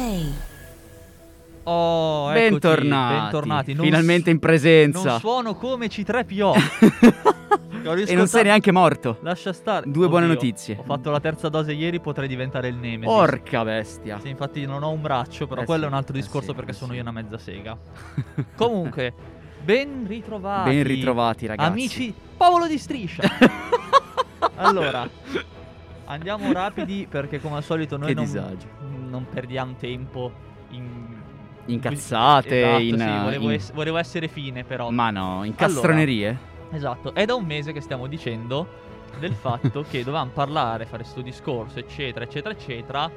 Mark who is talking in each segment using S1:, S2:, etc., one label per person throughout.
S1: Plug and Play.
S2: Oh, eccoci,
S3: Bentornati.
S2: bentornati. Non
S3: Finalmente
S2: su-
S3: in presenza.
S2: Non suono come C3PO. Ho
S3: e non sei neanche morto.
S2: Lascia stare.
S3: Due buone
S2: Oddio,
S3: notizie.
S2: Ho fatto la terza dose ieri, potrei diventare il Nemesis.
S3: Porca bestia.
S2: Sì, infatti non ho un braccio, però
S3: Eh
S2: quello
S3: sì,
S2: è un altro
S3: eh
S2: discorso
S3: sì,
S2: perché
S3: eh
S2: sono
S3: sì.
S2: io una mezza sega. Comunque, ben ritrovati.
S3: Ben ritrovati, ragazzi.
S2: Amici, Paolo di Striscia. allora, andiamo rapidi perché come al solito noi
S3: Che
S2: non,
S3: disagio.
S2: Non perdiamo tempo in...
S3: Incazzate,
S2: Esatto,
S3: in-
S2: sì, volevo,
S3: in-
S2: ess- volevo essere fine però.
S3: Ma no, incastronerie.
S2: Esatto, è da un mese che stiamo dicendo del fatto che dovevamo parlare, fare sto discorso, eccetera, eccetera, eccetera.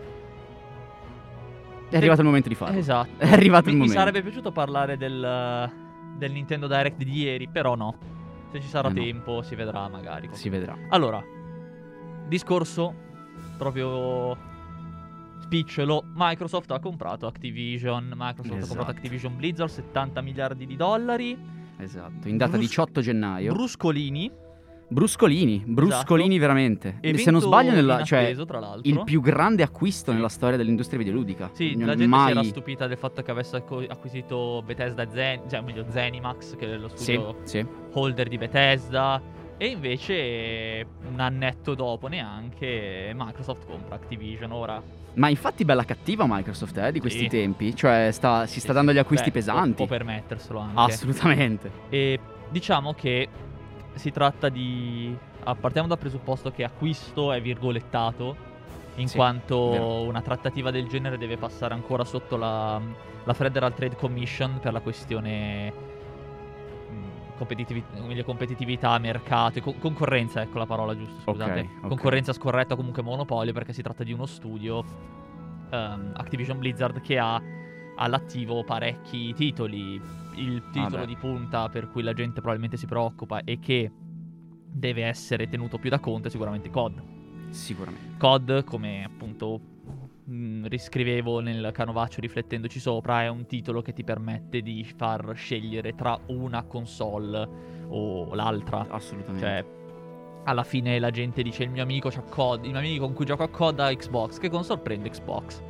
S3: È arrivato il momento di farlo.
S2: Esatto.
S3: È arrivato
S2: mi,
S3: il
S2: mi
S3: momento.
S2: sarebbe piaciuto parlare del, del Nintendo Direct di ieri, però no. Se ci sarà
S3: Eh no.
S2: tempo si vedrà magari.
S3: Si vedrà.
S2: Allora, discorso proprio spicciolo. Microsoft ha comprato Activision. Microsoft ha comprato
S3: Esatto.
S2: Activision Blizzard 70 miliardi di dollari.
S3: Esatto. In data
S2: Brus-
S3: 18 gennaio.
S2: Bruscolini.
S3: Bruscolini. Bruscolini veramente.
S2: Evento
S3: Se non sbaglio, nella, cioè, il più grande acquisto nella storia dell'industria videoludica.
S2: Sì,
S3: Non
S2: la gente
S3: mai...
S2: si era stupita del fatto che avesse acquisito Bethesda Zen, cioè meglio Zenimax, che è lo
S3: Sì,
S2: studio
S3: sì.
S2: holder di Bethesda. E invece un annetto dopo neanche Microsoft compra Activision. Ora
S3: Ma infatti bella cattiva Microsoft eh, di questi
S2: Sì.
S3: tempi. Cioè sta- si sta
S2: sì,
S3: dando gli acquisti
S2: Beh,
S3: pesanti.
S2: Può, può permetterselo anche.
S3: Assolutamente.
S2: E diciamo che si tratta di. ah, partiamo dal presupposto che acquisto è virgolettato, in
S3: Sì,
S2: quanto
S3: vero.
S2: una trattativa del genere deve passare ancora sotto la, la Federal Trade Commission per la questione. O meglio, competitività, mercato, co- concorrenza, ecco la parola giusta, scusate.
S3: Ok, ok.
S2: Concorrenza scorretta, comunque monopolio, perché si tratta di uno studio, ehm, Activision Blizzard, che ha all'attivo parecchi titoli. Il titolo
S3: beh.
S2: di punta per cui la gente probabilmente si preoccupa e che deve essere tenuto più da conto è sicuramente COD.
S3: Sicuramente.
S2: COD, come appunto mh, riscrivevo nel canovaccio riflettendoci sopra, è un titolo che ti permette di far scegliere tra una console o l'altra.
S3: Assolutamente.
S2: Cioè, alla fine la gente dice il mio amico c'ha COD, il mio amico con cui gioco a COD ha Xbox, che console prende Xbox.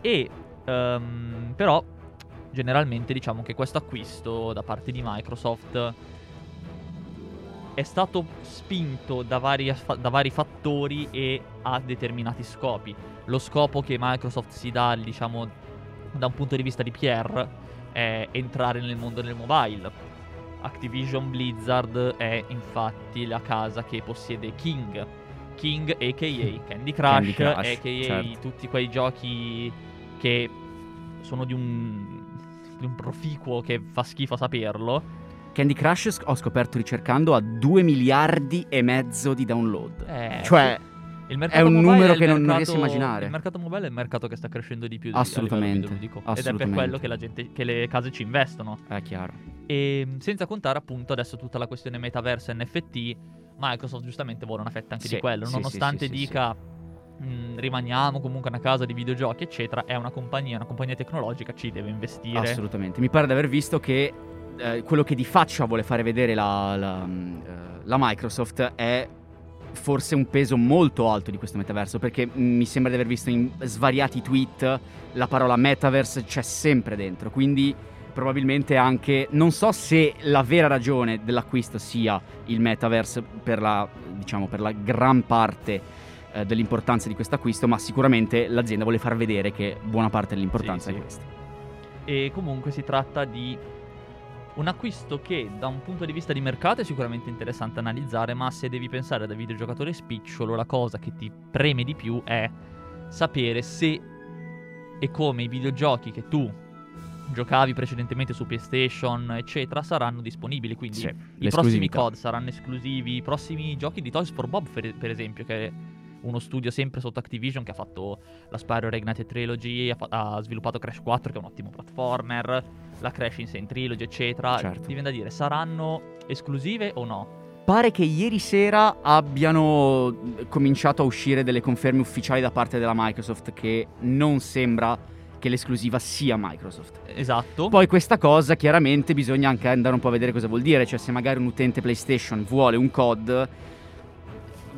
S2: E ehm, però generalmente diciamo che questo acquisto da parte di Microsoft è stato spinto da vari, da vari fattori e ha determinati scopi. Lo scopo che Microsoft si dà, diciamo, da un punto di vista di PR è entrare nel mondo del mobile. Activision Blizzard è infatti la casa che possiede King. King aka Candy Crush,
S3: Candy Crush,
S2: aka
S3: certo.
S2: tutti quei giochi che sono di un, di un proficuo che fa schifo saperlo.
S3: Candy Crush ho scoperto ricercando a 2 miliardi e mezzo di download.
S2: Eh,
S3: cioè, è un numero
S2: il
S3: che non- non
S2: mercato-
S3: riesco a immaginare.
S2: Il mercato mobile è il mercato che sta crescendo di più di-
S3: Assolutamente,
S2: a livello videoludico. Ed è per
S3: assolutamente.
S2: quello che la gente che le case ci investono.
S3: è chiaro.
S2: E senza contare appunto adesso tutta la questione metaverso NFT, Microsoft giustamente vuole una fetta anche
S3: Sì,
S2: di quello,
S3: sì,
S2: nonostante
S3: sì,
S2: dica "Mm, rimaniamo comunque una casa di videogiochi eccetera, è una compagnia, una compagnia tecnologica, ci deve investire.
S3: Assolutamente. Mi pare di aver visto che eh, quello che di faccia vuole fare vedere la, la, mm, eh, la Microsoft è forse un peso molto alto di questo metaverso perché mi sembra di aver visto in svariati tweet la parola metaverse c'è sempre dentro quindi probabilmente anche non so se la vera ragione dell'acquisto sia il metaverse per la diciamo per la gran parte eh, dell'importanza di questo acquisto ma sicuramente l'azienda vuole far vedere che buona parte dell'importanza
S2: Sì,
S3: è
S2: sì.
S3: questa
S2: E comunque si tratta di un acquisto che da un punto di vista di mercato è sicuramente interessante analizzare, ma se devi pensare da videogiocatore spicciolo, la cosa che ti preme di più è sapere se e come i videogiochi che tu giocavi precedentemente su PlayStation, eccetera, saranno disponibili. Quindi
S3: Sì,
S2: i prossimi. COD saranno esclusivi, i prossimi giochi di Toys for Bob, per, esempio, che uno studio sempre sotto Activision che ha fatto la Spyro Reignited Trilogy, ha, fa- ha sviluppato Crash 4 che è un ottimo platformer, la Crash Insane Trilogy, eccetera.
S3: Certo.
S2: Viene da dire, saranno esclusive o no?
S3: Pare che ieri sera abbiano cominciato a uscire delle conferme ufficiali da parte della Microsoft che non sembra che l'esclusiva sia Microsoft.
S2: Esatto.
S3: Poi questa cosa chiaramente bisogna anche andare un po' a vedere cosa vuol dire, cioè se magari un utente PlayStation vuole un COD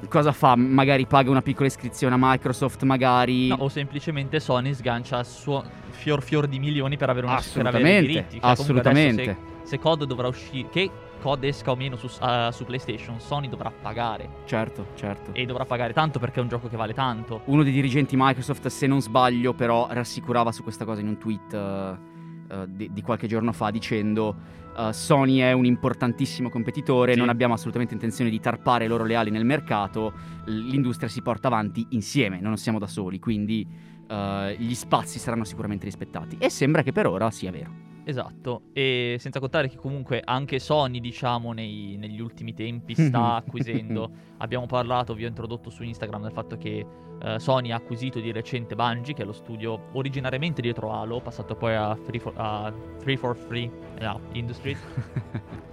S3: cosa fa? Magari paga una piccola iscrizione a Microsoft, magari...
S2: No, o semplicemente Sony sgancia suo fior fior di milioni per avere, una, per avere diritti. Cioè,
S3: assolutamente.
S2: Se, se COD dovrà uscire, che COD esca o meno su, uh, su PlayStation, Sony dovrà pagare.
S3: Certo, certo.
S2: E dovrà pagare tanto perché è un gioco che vale tanto.
S3: Uno dei dirigenti Microsoft, se non sbaglio, però rassicurava su questa cosa in un tweet eh, eh, di, di qualche giorno fa dicendo eh, Sony è un importantissimo competitore,
S2: Sì.
S3: non abbiamo assolutamente intenzione di tarpare loro leali nel mercato, l'industria si porta avanti insieme, non siamo da soli, quindi eh, gli spazi saranno sicuramente rispettati. E sembra che per ora sia vero.
S2: Esatto, e senza contare che comunque anche Sony, diciamo, nei- negli ultimi tempi sta acquisendo. Abbiamo parlato, vi ho introdotto su Instagram del fatto che eh, Sony ha acquisito di recente Bungie, che è lo studio originariamente dietro Halo, passato poi a 343 no, Industries.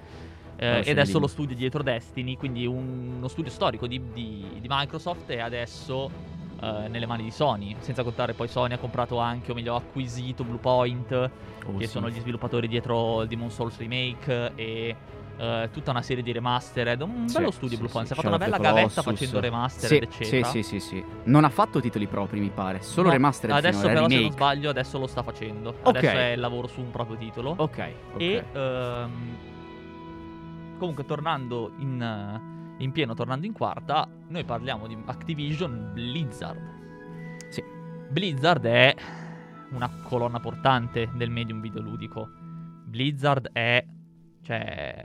S2: Eh, e adesso
S3: ne
S2: lo studio dietro Destiny, quindi un- uno studio storico di, di- di Microsoft e adesso eh, nelle mani di Sony. Senza contare poi Sony ha comprato anche, o meglio ha acquisito Bluepoint,
S3: Oh,
S2: che
S3: sì.
S2: sono gli sviluppatori dietro Demon Souls Remake e eh, tutta una serie di remastered. Un
S3: Sì,
S2: bello studio
S3: sì,
S2: Bluepoint,
S3: sì.
S2: si è fatto una bella gavetta facendo remastered, eccetera.
S3: sì, sì, sì, sì. Non ha fatto titoli propri, mi pare. Solo
S2: No,
S3: remastered
S2: Adesso
S3: finora,
S2: però se non
S3: remake.
S2: sbaglio adesso lo sta facendo.
S3: Ok.
S2: Adesso è il lavoro su un proprio titolo.
S3: Ok, ok.
S2: E ehm, comunque tornando in, eh, in pieno, tornando in quarta, noi parliamo di Activision Blizzard.
S3: Sì.
S2: Blizzard è una colonna portante del medium videoludico. Blizzard è cioè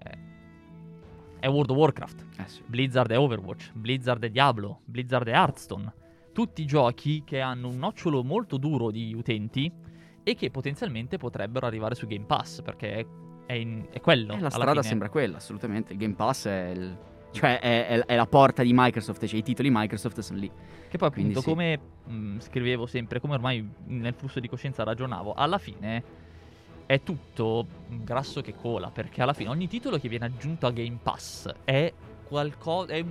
S2: è World of Warcraft.
S3: Eh sì.
S2: Blizzard è Overwatch, Blizzard è Diablo, Blizzard è Hearthstone. Tutti giochi che hanno un nocciolo molto duro di utenti e che potenzialmente potrebbero arrivare su Game Pass perché è, in- è quello.
S3: Eh, la strada
S2: fine.
S3: sembra quella, assolutamente. Il Game Pass è, il- cioè è, è- è la porta di Microsoft, cioè i titoli Microsoft sono lì.
S2: Che poi
S3: Quindi
S2: appunto
S3: sì.
S2: come mh, scrivevo sempre, come ormai nel flusso di coscienza ragionavo, alla fine è tutto grasso che cola, perché alla fine ogni titolo che viene aggiunto a Game Pass è qualcosa... È,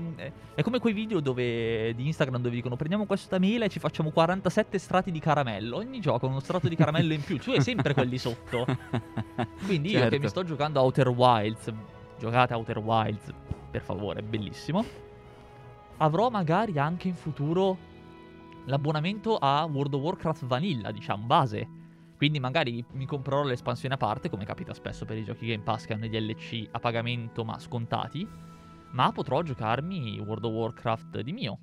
S2: è- come quei video dove, di Instagram dove dicono prendiamo questa mela e ci facciamo 47 strati di caramello. Ogni gioco ha uno strato di caramello in più, tu hai sempre quelli sotto. Quindi io che
S3: Certo.
S2: mi sto giocando a Outer Wilds, giocate Outer Wilds, per favore, bellissimo. Avrò magari anche in futuro l'abbonamento a World of Warcraft Vanilla, diciamo, base. Quindi magari mi comprerò l'espansione a parte, come capita spesso per i giochi Game Pass che hanno i DLC a pagamento ma scontati. Ma potrò giocarmi World of Warcraft di mio.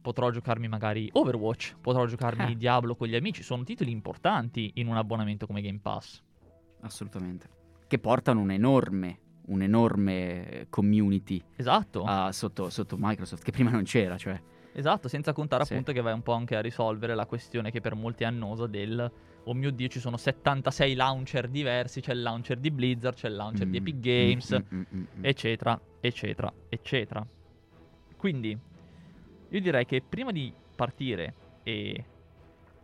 S2: Potrò giocarmi magari Overwatch, potrò giocarmi
S3: Eh.
S2: Diablo con gli amici. Sono titoli importanti in un abbonamento come Game Pass.
S3: Assolutamente. Che portano un enorme, un enorme community
S2: Esatto.
S3: ah, sotto, sotto Microsoft, che prima non c'era, cioè.
S2: Esatto, senza contare
S3: Sì.
S2: appunto che vai un po' anche a risolvere la questione che per molti è annosa del oh mio dio ci sono 76 launcher diversi, c'è il launcher di Blizzard, c'è il launcher di
S3: Mm,
S2: Epic Games,
S3: mm, mm, mm, mm.
S2: eccetera, eccetera, eccetera. Quindi io direi che prima di partire e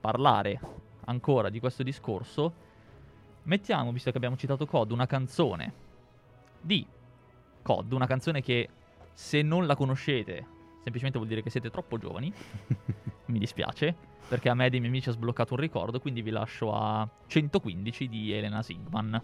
S2: parlare ancora di questo discorso, mettiamo, visto che abbiamo citato COD, una canzone di COD, una canzone che se non la conoscete semplicemente vuol dire che siete troppo giovani, mi dispiace, perché a me e dei miei amici ha sbloccato un ricordo, quindi vi lascio a 115 di Elena Sigman.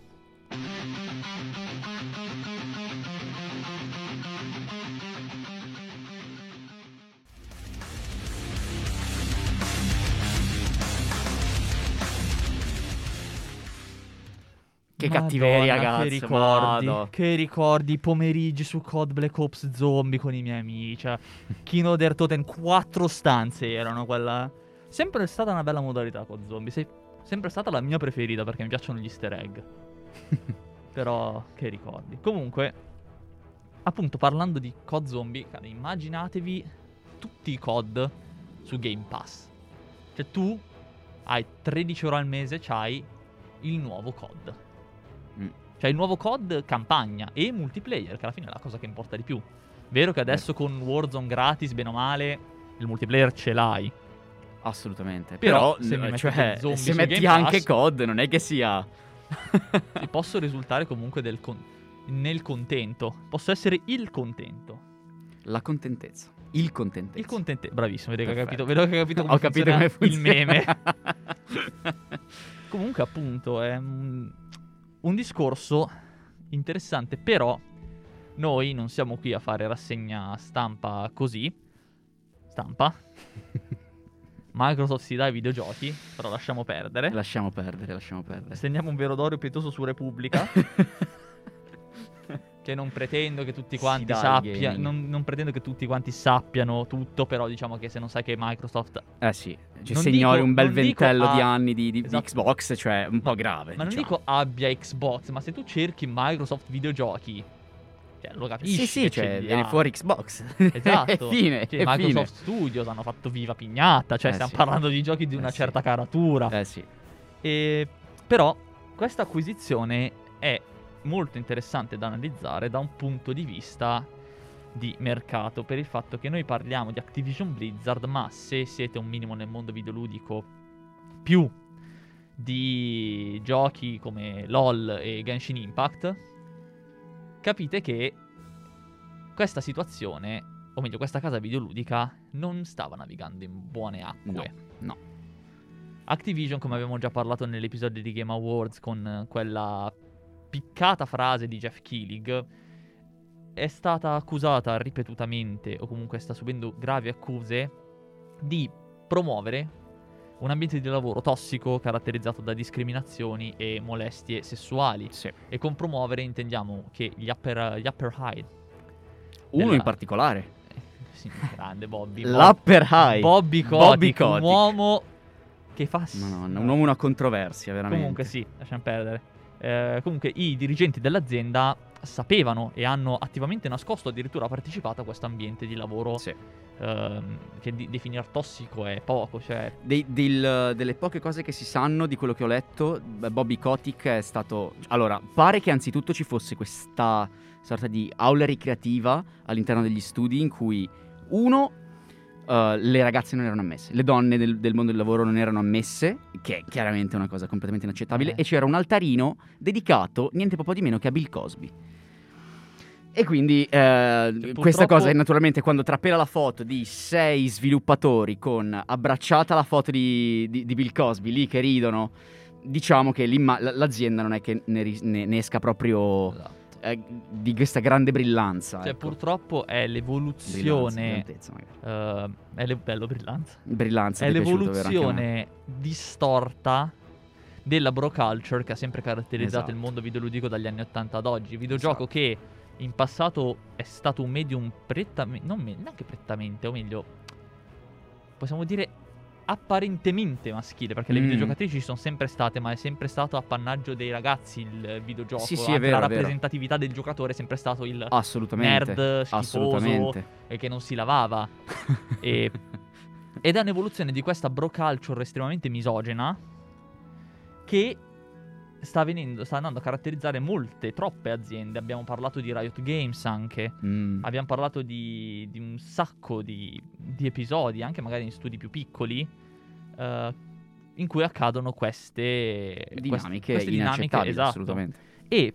S3: Che cattiveria,
S2: Madonna,
S3: ragazzi.
S2: Che ricordi,
S3: Madò.
S2: che ricordi i pomeriggi su COD Black Ops Zombie con i miei amici. Cioè, Kino Der Totem, quattro stanze erano quella. Sempre stata una bella modalità COD Zombie. Sei sempre stata la mia preferita perché mi piacciono gli easter egg. Però, che ricordi. Comunque, appunto, parlando di COD Zombie, cara, immaginatevi tutti i COD su Game Pass. Cioè, tu hai 13 euro al mese, c'hai il nuovo COD. Cioè il nuovo COD campagna e multiplayer, che alla fine è la cosa che importa di più. Vero che adesso con Warzone gratis, bene o male, il multiplayer ce l'hai.
S3: Assolutamente.
S2: Però,
S3: Però,
S2: se mi
S3: n-
S2: mettete
S3: cioè, se metti
S2: Game
S3: anche
S2: Pass-
S3: COD, non è che sia.
S2: Posso risultare comunque del con- nel contento. Posso essere il contento.
S3: La contentezza. Il contentezza.
S2: Il contente. Bravissimo, vedo che, capito, vedo che hai capito come
S3: Ho capito come
S2: funziona il meme. Comunque, appunto, è un, un discorso interessante, però noi non siamo qui a fare rassegna stampa così. Stampa. Microsoft si dà ai videogiochi, però lasciamo perdere.
S3: Lasciamo perdere, lasciamo perdere.
S2: Stendiamo un vero d'oro pietoso su Repubblica. che non pretendo che tutti quanti
S3: al
S2: sappiano. Non, non pretendo che tutti quanti sappiano tutto, però diciamo che se non sai che Microsoft.
S3: Eh sì, ci
S2: Non
S3: signori
S2: dico-
S3: un bel
S2: non
S3: ventello di
S2: a-
S3: anni di, di- di
S2: Esatto.
S3: Xbox, cioè un po' grave.
S2: Ma non
S3: diciamo.
S2: dico abbia Xbox, ma se tu cerchi Microsoft videogiochi, cioè lo capisci.
S3: Sì, sì, cioè viene fuori Xbox.
S2: Esatto.
S3: è fine,
S2: Cioè, Microsoft Studios hanno fatto viva pignata, cioè
S3: Eh
S2: stiamo
S3: sì.
S2: parlando di giochi di
S3: Eh
S2: una
S3: sì.
S2: certa caratura.
S3: fine. Eh sì.
S2: E- però questa acquisizione è molto interessante da analizzare da un punto di vista di mercato, per il fatto che noi parliamo di Activision Blizzard, ma se siete un minimo nel mondo videoludico più di giochi come LOL e Genshin Impact, capite che questa situazione, o meglio questa casa videoludica, non stava navigando in buone acque.
S3: No, no.
S2: Activision, come abbiamo già parlato nell'episodio di Game Awards con quella piccata frase di Jeff Keeling, è stata accusata ripetutamente, o comunque sta subendo gravi accuse, di promuovere un ambiente di lavoro tossico caratterizzato da discriminazioni e molestie sessuali.
S3: Sì.
S2: E con promuovere intendiamo che gli upper, gli upper high,
S3: Uno
S2: Della-
S3: in particolare.
S2: eh, sì, grande Bobby,
S3: L'Upper High.
S2: Bobby Kotick,
S3: Bobby
S2: un uomo che fa...
S3: Madonna, un uomo una controversia, veramente.
S2: Comunque sì, lasciamo perdere. Eh, comunque i dirigenti dell'azienda sapevano e hanno attivamente nascosto, addirittura partecipato a questo ambiente di lavoro
S3: Sì.
S2: ehm, che di- definire tossico è poco, cioè
S3: Dei- del- delle poche cose che si sanno di quello che ho letto, Bobby Kotick è stato... Allora, pare che anzitutto ci fosse questa sorta di aula ricreativa all'interno degli studi in cui, uno, eh, le ragazze non erano ammesse, le donne del, del mondo del lavoro non erano ammesse, che è chiaramente una cosa completamente inaccettabile,
S2: Eh.
S3: e c'era un altarino dedicato niente po' di meno che a Bill Cosby. E quindi eh,
S2: purtroppo-
S3: questa cosa è naturalmente quando trapela la foto di sei sviluppatori con abbracciata la foto di, di- di Bill Cosby lì che ridono, diciamo che l'azienda non è che ne, ne- ne esca proprio eh, di questa grande brillanza.
S2: Cioè,
S3: ecco.
S2: purtroppo è
S3: Brillanza,
S2: l'evoluzione.
S3: brillantezza, magari.
S2: eh, è le- bello brillanza.
S3: Brillanza,
S2: È
S3: piaciuto,
S2: l'evoluzione distorta della bro culture che ha sempre caratterizzato
S3: Esatto.
S2: il mondo videoludico dagli anni 80 ad oggi. Videogioco
S3: Esatto.
S2: che in passato è stato un medium prettamente. Non me- neanche prettamente, o meglio, possiamo dire apparentemente maschile, perché le
S3: Mm.
S2: videogiocatrici ci sono sempre state, ma è sempre stato appannaggio dei ragazzi il videogioco.
S3: Sì, sì, è vero,
S2: la
S3: è vero.
S2: rappresentatività del giocatore è sempre stato il
S3: Assolutamente.
S2: nerd schifoso e che non si lavava. E- Ed è un'evoluzione di questa bro culture estremamente misogena che sta, venendo, sta andando a caratterizzare molte, troppe aziende. Abbiamo parlato di Riot Games anche.
S3: Mm.
S2: Abbiamo parlato di, di un sacco di, di episodi, anche magari in studi più piccoli, eh, in cui accadono queste
S3: Dinamiche
S2: queste, dinamiche. Esatto.
S3: assolutamente.
S2: E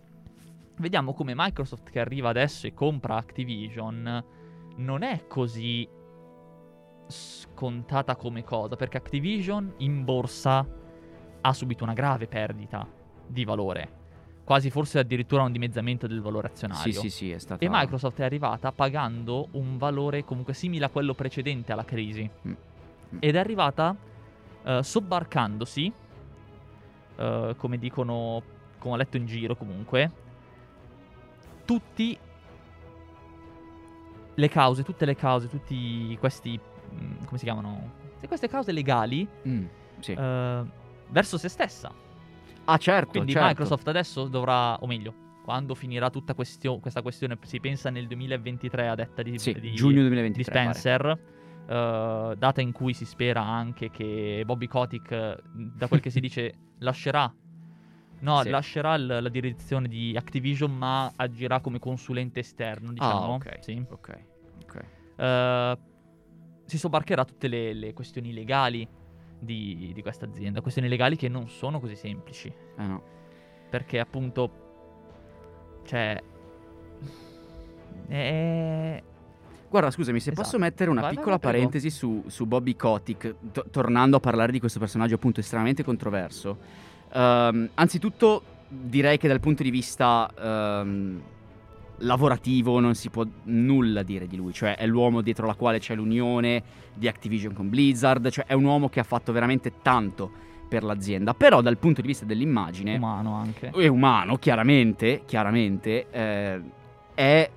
S2: vediamo come Microsoft che arriva adesso e compra Activision non è così scontata come cosa, perché Activision in borsa ha subito una grave perdita di valore, quasi forse addirittura un dimezzamento del valore azionario.
S3: Sì, sì, sì, è stata...
S2: E Microsoft è arrivata pagando un valore comunque simile a quello precedente alla crisi.
S3: Mm.
S2: Ed è arrivata eh, sobbarcandosi, eh, come dicono, come ho letto in giro comunque, tutti le cause, tutte le cause, tutti questi, mm, come si chiamano? Queste cause legali
S3: Mm, sì.
S2: eh, verso se stessa.
S3: Ah, certo,
S2: Quindi
S3: certo.
S2: Microsoft adesso dovrà, o meglio, quando finirà tutta questio- questa questione, si pensa nel 2023 a detta di,
S3: Sì,
S2: di-
S3: giugno
S2: di
S3: 2023. pare.
S2: Spencer, eh, data in cui si spera anche che Bobby Kotick, da quel che si dice, lascerà. No,
S3: Sì.
S2: lascerà l- la direzione di Activision, ma agirà come consulente esterno, diciamo.
S3: Ah, ok.
S2: Sì.
S3: Ok, ok.
S2: Eh, si sobbarcherà tutte le, le questioni legali di, di questa azienda. Questioni legali che non sono così semplici.
S3: Eh no.
S2: Perché appunto. Cioè. È.
S3: Guarda, scusami, se
S2: Esatto.
S3: posso mettere una
S2: Vai,
S3: piccola
S2: vai,
S3: parentesi su, su Bobby Kotick, to- tornando a parlare di questo personaggio appunto estremamente controverso. Ehm, anzitutto direi che dal punto di vista ehm, lavorativo non si può nulla dire di lui, cioè è l'uomo dietro la quale c'è l'unione di Activision con Blizzard, cioè è un uomo che ha fatto veramente tanto per l'azienda, però dal punto di vista dell'immagine...
S2: Umano anche.
S3: È umano, chiaramente, chiaramente, eh, è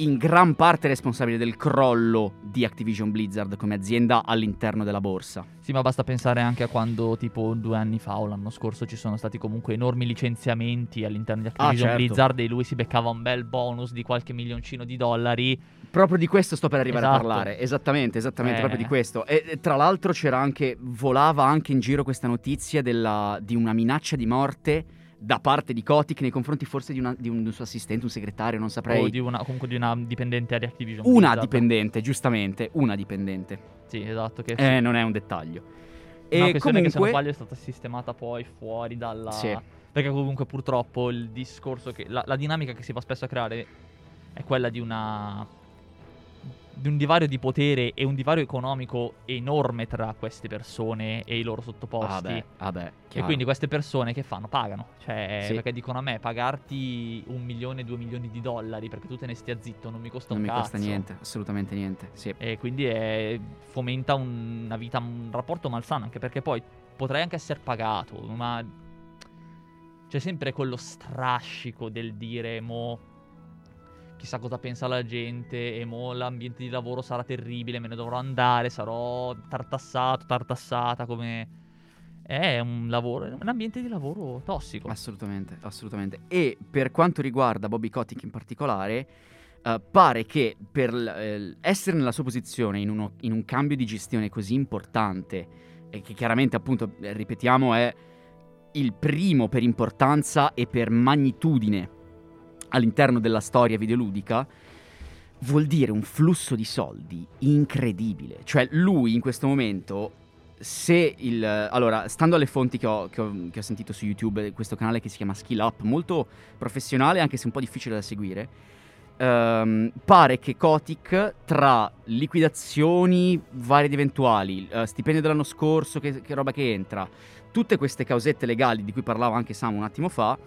S3: in gran parte responsabile del crollo di Activision Blizzard come azienda all'interno della borsa.
S2: Sì, ma basta pensare anche a quando tipo due anni fa o l'anno scorso ci sono stati comunque enormi licenziamenti all'interno di Activision
S3: Ah, certo.
S2: Blizzard e lui si beccava un bel bonus di qualche milioncino di dollari.
S3: Proprio di questo sto per arrivare a
S2: Esatto.
S3: parlare. Esattamente, esattamente,
S2: Eh.
S3: proprio di questo. E, e tra l'altro c'era anche, volava anche in giro questa notizia della- di una minaccia di morte da parte di Kotick nei confronti forse di, una- di un, suo assistente, un segretario, non saprei.
S2: O di una, comunque di una dipendente di Activision
S3: Una
S2: Blizzard.
S3: dipendente, giustamente, una dipendente.
S2: Sì, esatto. Che
S3: Eh, non è un dettaglio.
S2: Una
S3: E
S2: questione che se non
S3: comunque...
S2: sbaglio è stata sistemata poi fuori dalla...
S3: Sì.
S2: Perché comunque purtroppo il discorso che... La, la dinamica che si va spesso a creare è quella di una... di un divario di potere e un divario economico enorme tra queste persone e i loro sottoposti.
S3: Ah beh, ah beh,
S2: E quindi queste persone che fanno? Pagano. Cioè,
S3: Sì.
S2: perché dicono a me pagarti un milione, due milioni di dollari perché tu te ne stia zitto non mi costa
S3: non
S2: un
S3: mi
S2: cazzo.
S3: costa niente, assolutamente niente. Sì.
S2: E quindi è- fomenta un- una vita, un rapporto malsano, anche perché poi potrei anche essere pagato, ma c'è sempre quello strascico del dire mo chissà cosa pensa la gente e mo l'ambiente di lavoro sarà terribile, me ne dovrò andare, sarò tartassato, tartassata come è un lavoro, un ambiente di lavoro tossico.
S3: Assolutamente, assolutamente. E per quanto riguarda Bobby Kotick in particolare, eh, pare che per eh, essere nella sua posizione in, uno- in un cambio di gestione così importante, e che chiaramente appunto, eh, ripetiamo, è il primo per importanza e per magnitudine all'interno della storia videoludica, vuol dire un flusso di soldi incredibile. Cioè lui in questo momento se il... Allora, stando alle fonti che ho, che ho- che ho sentito su YouTube, questo canale che si chiama Skill Up, molto professionale anche se un po' difficile da seguire, ehm, pare che Kotick tra liquidazioni varie ed eventuali, eh, stipendio dell'anno scorso, che, che roba che entra, tutte queste causette legali di cui parlava anche Sam un attimo fa,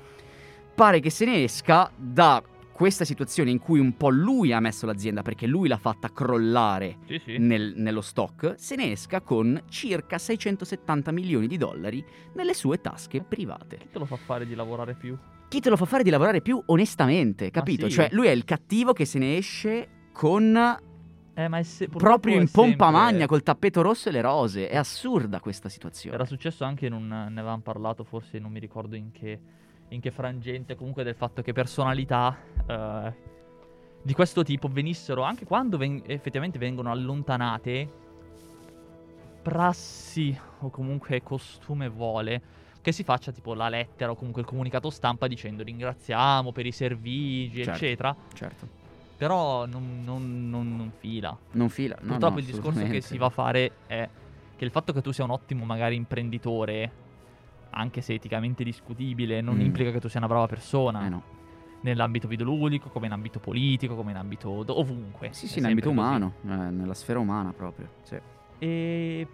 S3: pare che se ne esca da questa situazione in cui un po' lui ha messo l'azienda perché lui l'ha fatta crollare
S2: Sì, sì.
S3: nel- nello stock, se ne esca con circa 670 milioni di dollari nelle sue tasche private.
S2: Chi te lo fa fare di lavorare più?
S3: Chi te lo fa fare di lavorare più onestamente, capito?
S2: sì.
S3: Cioè, lui è il cattivo che se ne esce con
S2: Eh, se-
S3: proprio in pompa
S2: sempre-
S3: magna col tappeto rosso e le rose. È assurda questa situazione.
S2: Era successo anche in un. Ne avevamo parlato, forse non mi ricordo in che, in che frangente. Comunque, del fatto che personalità eh, di questo tipo venissero anche quando ven- effettivamente vengono allontanate. Prassi o comunque costume vuole che si faccia tipo la lettera o comunque il comunicato stampa dicendo ringraziamo per i servigi,
S3: Certo.
S2: eccetera.
S3: Certo.
S2: Però non, non- non- non fila.
S3: Non fila. No,
S2: Purtroppo
S3: no,
S2: il discorso che si va a fare è che il fatto che tu sia un ottimo magari imprenditore, anche se eticamente discutibile, non
S3: Mm.
S2: implica che tu sia una brava persona.
S3: Eh no.
S2: Nell'ambito videoludico, come in ambito politico, come in ambito do- ovunque.
S3: Sì, sì, in ambito umano, eh, nella sfera umana proprio. Sì.
S2: E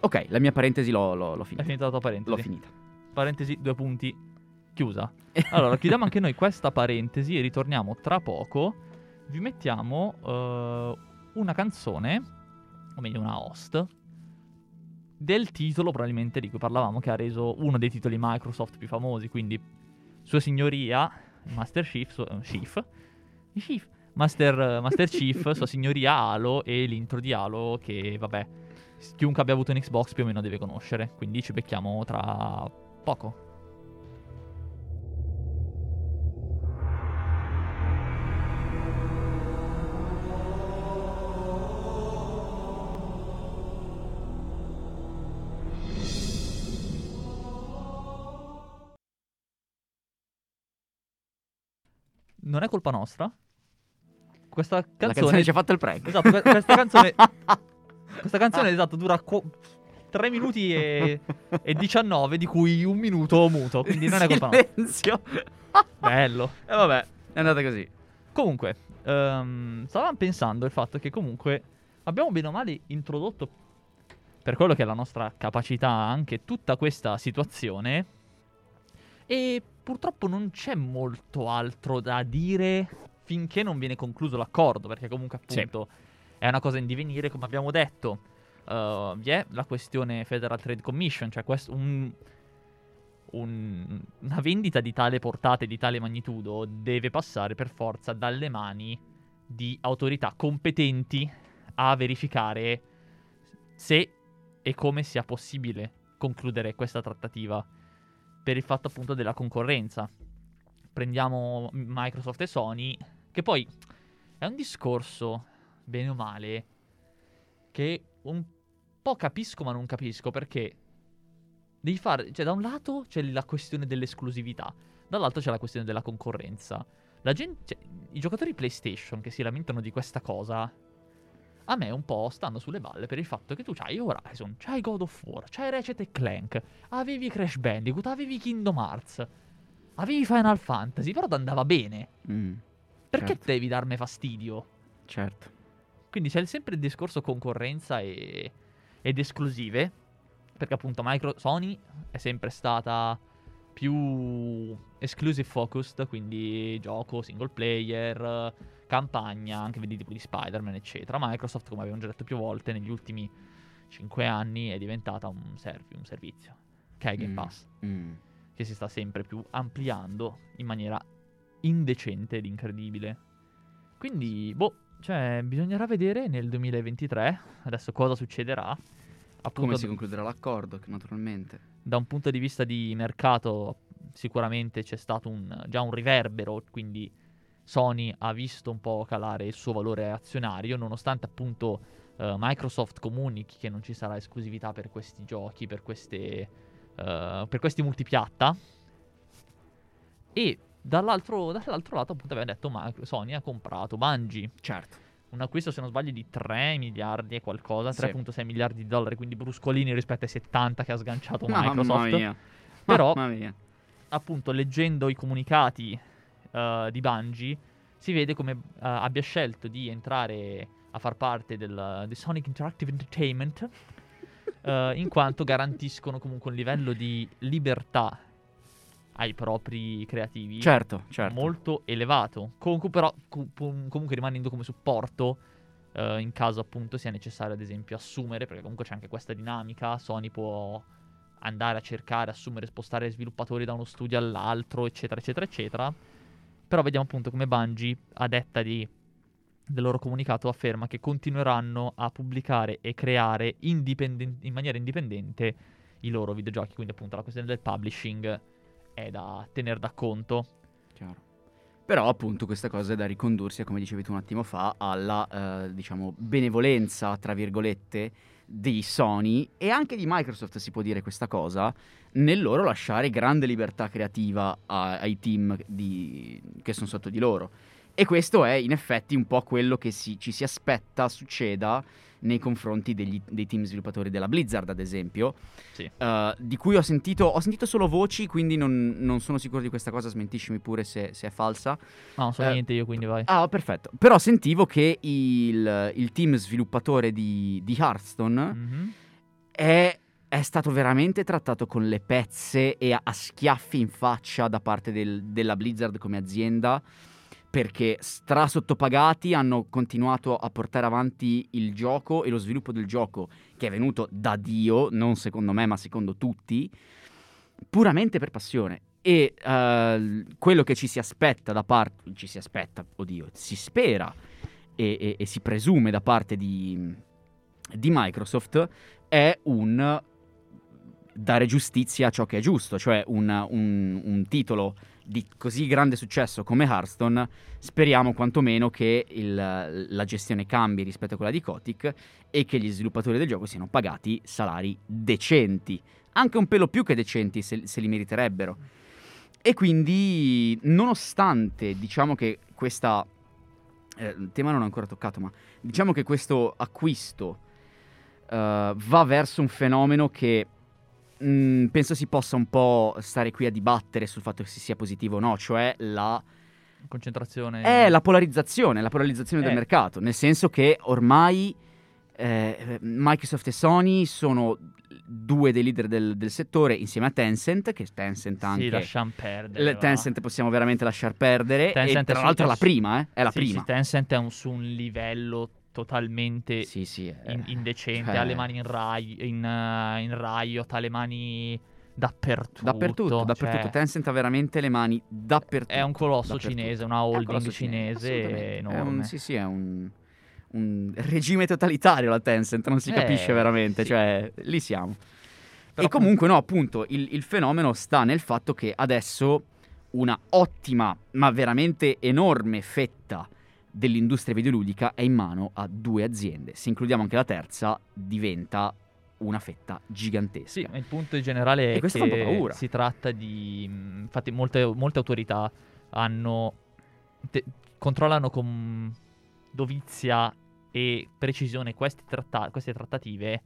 S3: Ok, la mia parentesi l'ho, l'ho- l'ho
S2: è
S3: finita.
S2: finita la tua parentesi.
S3: L'ho finita.
S2: Parentesi, due punti, chiusa. Allora, chiudiamo anche noi questa parentesi e ritorniamo tra poco. Vi mettiamo eh, una canzone, o meglio una host, del titolo probabilmente di cui parlavamo, che ha reso uno dei titoli Microsoft più famosi, quindi Sua Signoria, Master Chief, su- eh, Chief, Chief, Master, Master Chief, Sua Signoria Halo e l'intro di Halo che, vabbè, chiunque abbia avuto un Xbox più o meno deve conoscere, quindi ci becchiamo tra poco. Non è colpa nostra. Questa
S3: La
S2: canzone,
S3: canzone ci ha fatto il prank.
S2: Esatto, que- questa canzone Questa canzone esatto dura 3 minuti e, e 19 di cui un minuto muto, quindi non è colpa nostra.
S3: Silenzio.
S2: Bello.
S3: E vabbè, è andata così.
S2: Comunque, ehm, stavamo pensando il fatto che comunque abbiamo bene o male introdotto per quello che è la nostra capacità anche tutta questa situazione e purtroppo non c'è molto altro da dire finché non viene concluso l'accordo, perché comunque
S3: Sì.
S2: appunto è una cosa in divenire, come abbiamo detto. Uh, vi è la questione Federal Trade Commission, cioè questo, un, un- una vendita di tale portata e di tale magnitudo deve passare per forza dalle mani di autorità competenti a verificare se e come sia possibile concludere questa trattativa per il fatto appunto della concorrenza. Prendiamo Microsoft e Sony, che poi è un discorso, bene o male, che un po' capisco ma non capisco perché devi fare, cioè da un lato c'è la questione dell'esclusività, dall'altro c'è la questione della concorrenza. La gente, cioè, i giocatori PlayStation che si lamentano di questa cosa, a me un po' stanno sulle balle per il fatto che tu c'hai Horizon, c'hai God of War, c'hai Ratchet e Clank, avevi Crash Bandicoot, avevi Kingdom Hearts, avevi Final Fantasy, però ti andava bene.
S3: Mm,
S2: Perché
S3: Certo.
S2: devi darmi fastidio?
S3: certo.
S2: Quindi c'è sempre il discorso concorrenza e- ed esclusive. Perché appunto Micro- Sony è sempre stata più exclusive focused, quindi gioco single player, campagna, anche vedi tipo di Spider-Man, eccetera. Microsoft, come abbiamo già detto più volte, negli ultimi 5 anni è diventata un, serv- un servizio, che è Game
S3: Mm,
S2: Pass,
S3: mm.
S2: che si sta sempre più ampliando in maniera indecente ed incredibile. Quindi, boh, cioè, bisognerà vedere nel 2023 adesso cosa succederà. Appunto,
S3: Come si concluderà l'accordo, naturalmente.
S2: da un punto di vista di mercato, sicuramente c'è stato un- già un riverbero, quindi Sony ha visto un po' calare il suo valore azionario, nonostante appunto eh, Microsoft comunichi che non ci sarà esclusività per questi giochi, per, queste, eh, per questi multipiatta. E dall'altro, dall'altro lato, appunto, aveva detto Micro- Sony ha comprato Bungie.
S3: Certo.
S2: Un acquisto, se non sbaglio, di 3 miliardi e qualcosa,
S3: Sì.
S2: 3.6 miliardi di dollari, quindi bruscolini rispetto ai 70 che ha sganciato
S3: Mamma
S2: Microsoft.
S3: mia.
S2: Però-
S3: Mamma mia.
S2: Appunto, leggendo i comunicati eh, di Bungie, si vede come eh, abbia scelto di entrare a far parte del, di Sonic Interactive Entertainment, eh, in quanto garantiscono comunque un livello di libertà ai propri creativi
S3: Certo, certo.
S2: molto elevato. Comunque, però, comunque rimanendo come supporto in caso appunto sia necessario, ad esempio, assumere, perché comunque c'è anche questa dinamica. Sony può andare a cercare, assumere, spostare sviluppatori da uno studio all'altro, eccetera, eccetera, eccetera. Però vediamo appunto come Bungie, a detta di, del loro comunicato, afferma che continueranno a pubblicare e creare indipenden- in maniera indipendente i loro videogiochi. Quindi, appunto, la questione del publishing è da tenere da conto.
S3: Chiaro. Però appunto questa cosa è da ricondursi, come dicevi tu un attimo fa, alla eh, diciamo benevolenza, tra virgolette, di Sony e anche di Microsoft si può dire questa cosa, nel loro lasciare grande libertà creativa a- ai team di- che sono sotto di loro. E questo è in effetti un po' quello che si- ci si aspetta succeda nei confronti degli- dei team sviluppatori della Blizzard, ad esempio,
S2: Sì.
S3: eh, di cui ho sentito, ho sentito solo voci, quindi non, non sono sicuro di questa cosa, smentiscimi pure se, se è falsa.
S2: No, non so
S3: Eh,
S2: niente io, quindi vai.
S3: Ah, perfetto. Però sentivo che il, il team sviluppatore di, di Hearthstone
S2: Mhm.
S3: è, è stato veramente trattato con le pezze e a, a schiaffi in faccia da parte del- della Blizzard come azienda. Perché stra sottopagati hanno continuato a portare avanti il gioco e lo sviluppo del gioco, che è venuto da Dio, non secondo me, ma secondo tutti, puramente per passione. E eh, quello che ci si aspetta da parte, ci si aspetta, oddio, si spera e, e- e si presume da parte di, di Microsoft è un dare giustizia a ciò che è giusto, cioè un, un- un titolo di così grande successo come Hearthstone, speriamo quantomeno che il- la gestione cambi rispetto a quella di Kotick e che gli sviluppatori del gioco siano pagati salari decenti, anche un pelo più che decenti se, se li meriterebbero. E quindi, nonostante diciamo che questa... eh, il tema non ho ancora toccato, ma diciamo che questo acquisto eh, va verso un fenomeno che mh, penso si possa un po' stare qui a dibattere sul fatto che si sia positivo o no, cioè la,
S2: Concentrazione.
S3: è la polarizzazione, la polarizzazione del
S2: Eh.
S3: mercato, nel senso che ormai eh, Microsoft e Sony sono due dei leader del, del settore insieme a Tencent, che Tencent anche...
S2: Sì, lasciamo perdere.
S3: Le-. Tencent possiamo veramente lasciar perdere.
S2: Tencent
S3: e tra l'altro è la prima, eh? È la
S2: Sì,
S3: prima.
S2: sì, Tencent è un- su un livello totalmente
S3: Sì, sì. eh.
S2: in- indecente,
S3: cioè-
S2: ha le mani in, Rai- in, eh, in Riot, ha le mani dappertutto.
S3: Dappertutto, dappertutto.
S2: cioè,
S3: Tencent ha veramente le mani dappertutto.
S2: è un colosso
S3: dappertutto.
S2: cinese, una holding cinese
S3: assolutamente. È
S2: enorme.
S3: un- sì, sì, è un, un regime totalitario la Tencent, non si
S2: Eh,
S3: capisce veramente,
S2: sì.
S3: cioè lì siamo.
S2: Però
S3: e comunque no, appunto, il, il fenomeno sta nel fatto che adesso una ottima, ma veramente enorme fetta dell'industria videoludica è in mano a due aziende. Se includiamo anche la terza, diventa una fetta gigantesca.
S2: Sì, ma il punto in generale è che
S3: paura.
S2: si tratta di... mh, Infatti molte, molte autorità hanno... te- controllano con dovizia e precisione tratta- queste trattative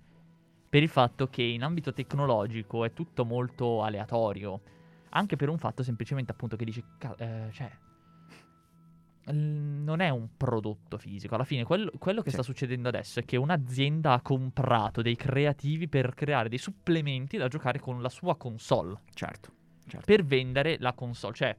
S2: per il fatto che in ambito tecnologico è tutto molto aleatorio. Anche per un fatto semplicemente appunto che dici... "Ca- eh, cioè... Non è un prodotto fisico. Alla fine, quello, quello che
S3: Sì.
S2: sta succedendo adesso è che un'azienda ha comprato dei creativi per creare dei supplementi da giocare con la sua console.
S3: Certo, certo.
S2: Per vendere la console. Cioè,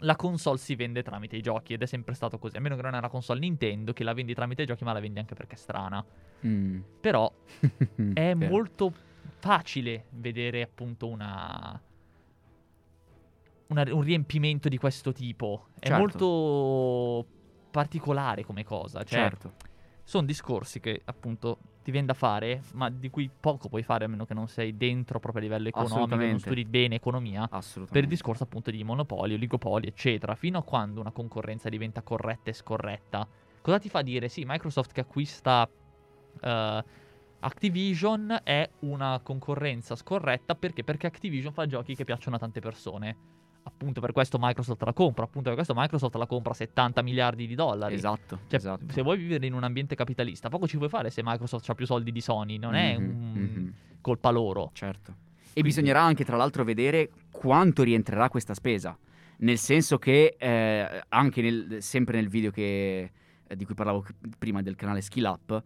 S2: la console si vende tramite i giochi ed è sempre stato così. A meno che non è una console Nintendo che la vendi tramite i giochi, ma la vendi anche perché è strana.
S3: Mm.
S2: Però è molto facile vedere appunto una, una- un riempimento di questo tipo. È
S3: Certo.
S2: molto particolare come cosa. Cioè,
S3: Certo.
S2: sono discorsi che appunto ti viene da fare, ma di cui poco puoi fare a meno che non sei dentro proprio a livello economico, non studi bene economia. Per il discorso appunto di monopolio, oligopoli, eccetera, fino a quando una concorrenza diventa corretta e scorretta, cosa ti fa dire sì, Microsoft che acquista eh, Activision è una concorrenza scorretta perché? Perché Activision fa giochi che piacciono a tante persone. Appunto per questo Microsoft la compra, appunto per questo Microsoft la compra a 70 miliardi di dollari.
S3: Esatto,
S2: Cioè,
S3: esatto.
S2: se vuoi vivere in un ambiente capitalista, poco ci puoi fare se Microsoft ha più soldi di Sony, non è
S3: Mhm,
S2: un-
S3: mhm.
S2: colpa loro.
S3: Certo. E bisognerà anche, tra l'altro, vedere quanto rientrerà questa spesa. Nel senso che, eh, anche nel- sempre nel video che- eh, di cui parlavo prima del canale Skill Up,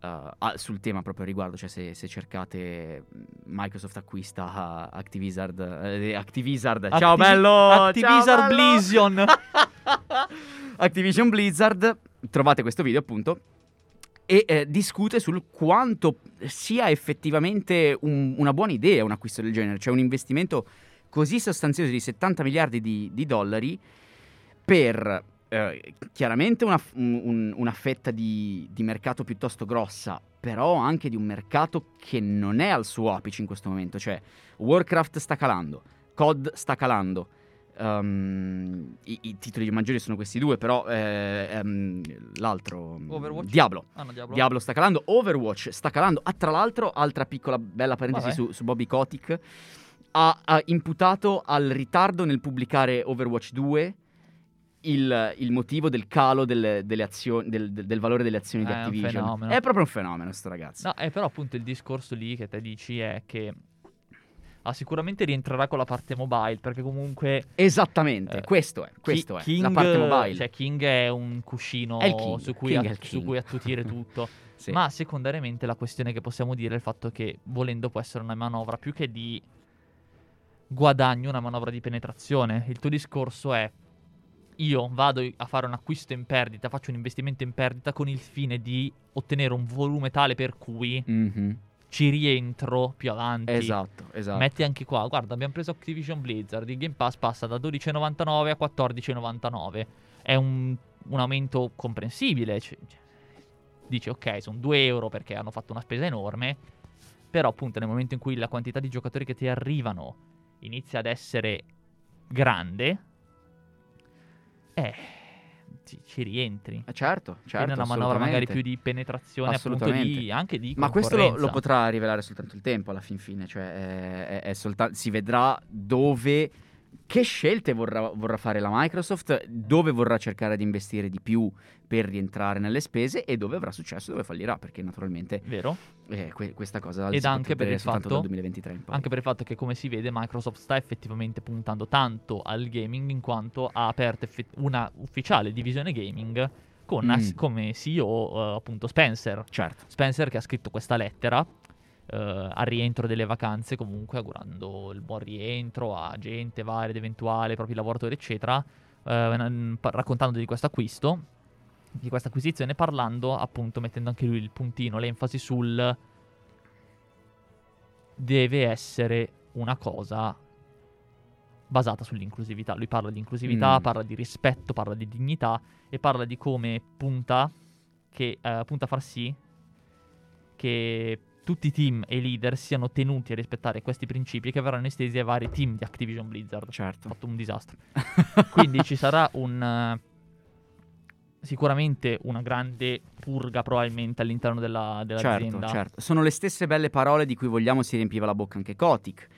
S3: ah, sul tema proprio a riguardo, cioè se, se cercate mh, Microsoft acquista ah, Activisard, eh, Activisard, ciao
S2: Activi-
S3: bello!
S2: Activisar
S3: ciao bello!
S2: Blizzon.
S3: Activision Blizzard, trovate questo video appunto, e eh, discute sul quanto sia effettivamente un- una buona idea un acquisto del genere, cioè un investimento così sostanzioso di 70 miliardi di, di dollari per eh, chiaramente una, un- un- una fetta di, di mercato piuttosto grossa, però anche di un mercato che non è al suo apice in questo momento, cioè Warcraft sta calando, COD sta calando. ehm, i, i titoli maggiori sono questi due, però eh, ehm, l'altro
S2: Overwatch?
S3: Diablo.
S2: Ah, no, Diablo.
S3: Diablo sta calando, Overwatch sta calando. Ah, tra l'altro, altra piccola bella parentesi su, su Bobby Kotick. Ha, ha imputato al ritardo nel pubblicare Overwatch 2 il, il motivo del calo delle, delle azioni, del, del- valore delle azioni di
S2: Eh, è un
S3: Activision. È proprio un fenomeno, sto ragazzo.
S2: No, è però appunto il discorso lì che te dici è che ah, sicuramente rientrerà con la parte mobile, perché comunque
S3: Esattamente,
S2: Eh,
S3: questo è, questo
S2: Ki-
S3: è.
S2: King,
S3: la parte mobile.
S2: Cioè King è un cuscino
S3: È King,
S2: su, cui
S3: King
S2: a- su
S3: King.
S2: cui attutire tutto.
S3: Sì.
S2: Ma secondariamente la questione che possiamo dire è il fatto che volendo può essere una manovra più che di guadagno, una manovra di penetrazione. Il tuo discorso è io vado a fare un acquisto in perdita, faccio un investimento in perdita con il fine di ottenere un volume tale per cui
S3: Mhm.
S2: ci rientro più avanti.
S3: Esatto, esatto.
S2: Metti anche qua, guarda, abbiamo preso Activision Blizzard, il Game Pass passa da 12,99 a 14,99. È un, un aumento comprensibile. c- c- dici, ok, sono 2 euro perché hanno fatto una spesa enorme. Però, appunto, nel momento in cui la quantità di giocatori che ti arrivano inizia ad essere grande, eh, ci, ci rientri.
S3: Eh, Certo, certo.
S2: Quindi è una manovra magari più di penetrazione, appunto,
S3: Assolutamente.
S2: di, anche di
S3: Ma questo lo, lo potrà rivelare soltanto il tempo alla fin fine, cioè è- è- è solta- si vedrà dove, che scelte vorrà, vorrà fare la Microsoft, dove vorrà cercare di investire di più per rientrare nelle spese e dove avrà successo e dove fallirà, perché naturalmente
S2: Vero?
S3: eh, que- questa cosa
S2: Ed anche per il fatto-
S3: dal 2023 in poi.
S2: Anche per il fatto che, come si vede, Microsoft sta effettivamente puntando tanto al gaming in quanto ha aperto effe- una ufficiale divisione gaming con
S3: Mm.
S2: as- come CEO eh, appunto Spencer.
S3: Certo,
S2: Spencer che ha scritto questa lettera eh, al rientro delle vacanze, comunque augurando il buon rientro a gente varia ed eventuale, propri lavoratori, eccetera, eh, raccontando di questo acquisto, di questa acquisizione, parlando appunto, mettendo anche lui il puntino, l'enfasi sul deve essere una cosa basata sull'inclusività. Lui parla di inclusività, mm. parla di rispetto, parla di dignità e parla di come punta, che, uh, punta a far sì che tutti i team e i leader siano tenuti a rispettare questi principi che verranno estesi ai vari team di Activision Blizzard.
S3: Certo.
S2: Ha fatto un disastro. Quindi ci sarà un... Uh, sicuramente una grande purga probabilmente all'interno della, dell'azienda.
S3: Certo, certo. Sono le stesse belle parole di cui vogliamo si riempiva la bocca anche Kotick.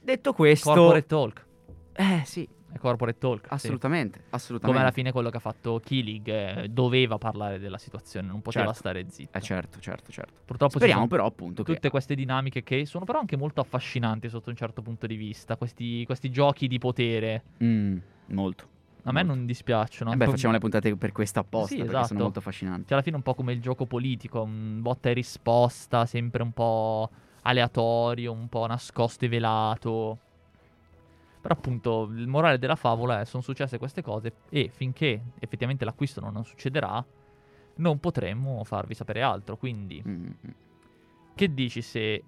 S3: Detto questo...
S2: Corporate Talk.
S3: Eh sì,
S2: è corporate talk.
S3: Assolutamente,
S2: sì.
S3: assolutamente.
S2: Come alla fine quello che ha fatto Killig eh, doveva parlare della situazione, non poteva
S3: certo.
S2: stare zitto.
S3: Eh certo, certo, certo.
S2: Purtroppo
S3: Speriamo però appunto
S2: tutte
S3: che...
S2: queste dinamiche che sono però anche molto affascinanti sotto un certo punto di vista, questi, questi giochi di potere.
S3: Mm, molto.
S2: A me non dispiacciono.
S3: Eh beh, facciamo le puntate per questa apposta
S2: sì,
S3: perché
S2: esatto.
S3: sono molto affascinanti.
S2: Cioè, alla fine un po' come il gioco politico, un botta e risposta, sempre un po' aleatorio, un po' nascosto e velato. Però appunto il morale della favola è sono successe queste cose e finché effettivamente l'acquisto non succederà non potremmo farvi sapere altro. Quindi
S3: mm-hmm.
S2: che dici se,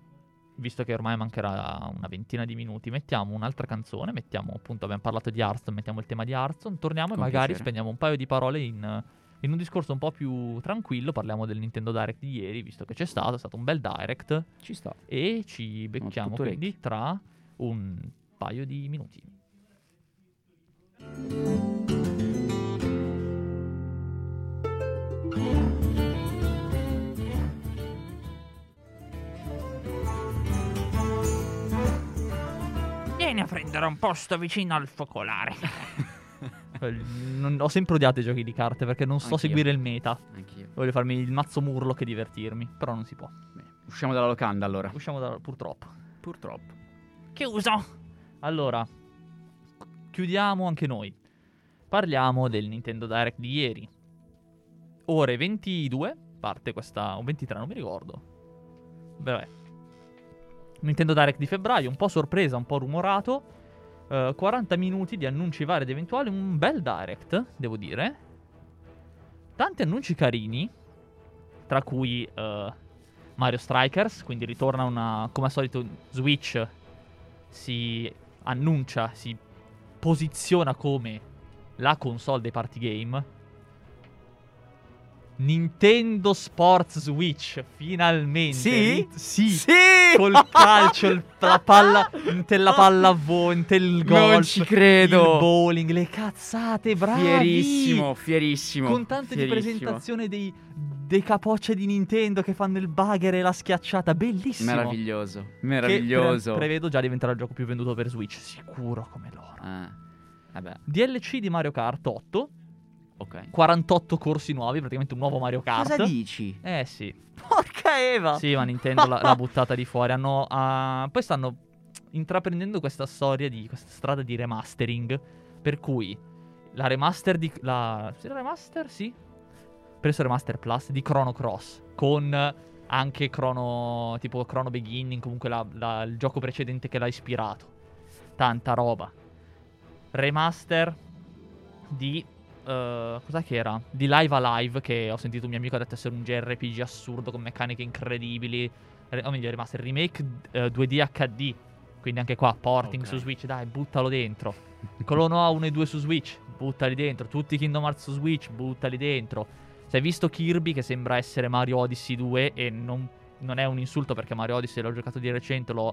S2: visto che ormai mancherà una ventina di minuti, mettiamo un'altra canzone, mettiamo appunto, abbiamo parlato di Hearthstone, mettiamo il tema di Hearthstone, torniamo
S3: Con
S2: e magari
S3: piacere.
S2: spendiamo un paio di parole in... In un discorso un po' più tranquillo parliamo del Nintendo Direct di ieri, visto che c'è stato, è stato un bel Direct.
S3: Ci sta.
S2: E ci becchiamo quindi tra un paio di minuti. Vieni a prendere un posto vicino al focolare. Eh, non- ho sempre odiato i giochi di carte perché non so
S3: Anch'io.
S2: seguire il meta.
S3: Anch'io.
S2: Voglio farmi il mazzo murlo che divertirmi, però non si può.
S3: Bene. Usciamo dalla locanda allora.
S2: Usciamo da purtroppo.
S3: Purtroppo.
S2: Chiuso. Allora, chiudiamo anche noi. Parliamo del Nintendo Direct di ieri. Ore 22, parte questa, o 23, non mi ricordo. Vabbè. Nintendo Direct di febbraio, un po' sorpresa, un po' rumorato. Eh, 40 minuti di annunci vari ed eventuali, un bel Direct, devo dire. Tanti annunci carini, tra cui eh, Mario Strikers, quindi ritorna una, come al solito, Switch si annuncia, si posiziona come la console dei party game. Nintendo Sports Switch, finalmente.
S3: Sì?
S2: Sì.
S3: Sì!
S2: Col calcio, il- la palla, la palla a vo, inte il golf.
S3: Non ci credo.
S2: Il bowling, le cazzate, bravi.
S3: Fierissimo, fierissimo.
S2: Con tanto di presentazione dei, dei capocce di Nintendo che fanno il bugger e la schiacciata, bellissimo.
S3: Meraviglioso.
S2: Che
S3: Meraviglioso.
S2: pre- prevedo già diventerà il gioco più venduto per Switch, sicuro come loro.
S3: Ah. Vabbè,
S2: DLC di Mario Kart 8,
S3: ok.
S2: 48 corsi nuovi, praticamente un nuovo Mario Kart.
S3: Cosa dici?
S2: Eh sì.
S3: Porca Eva!
S2: Sì, ma Nintendo l'ha, l'ha buttata di fuori. Hanno, ah, poi stanno intraprendendo questa storia di questa strada di remastering. Per cui la remaster di. La, sì, la remaster, sì. Preso remaster plus di Chrono Cross. Con anche Chrono. Tipo Chrono Beginning. Comunque la- la- il gioco precedente che l'ha ispirato. Tanta roba. Remaster di. eh, cos'è che era? Di Live Alive. Che ho sentito un mio amico ha detto essere un JRPG assurdo con meccaniche incredibili. Re- o meglio, remaster remake eh, 2D HD. Quindi anche qua, porting
S3: Ok.
S2: su Switch, dai, buttalo dentro. Colono A 1 e 2 su Switch, buttali dentro. Tutti Kingdom Hearts su Switch, buttali dentro. Se hai visto Kirby che sembra essere Mario Odyssey 2 e non, non è un insulto perché Mario Odyssey l'ho giocato di recente, l'ho,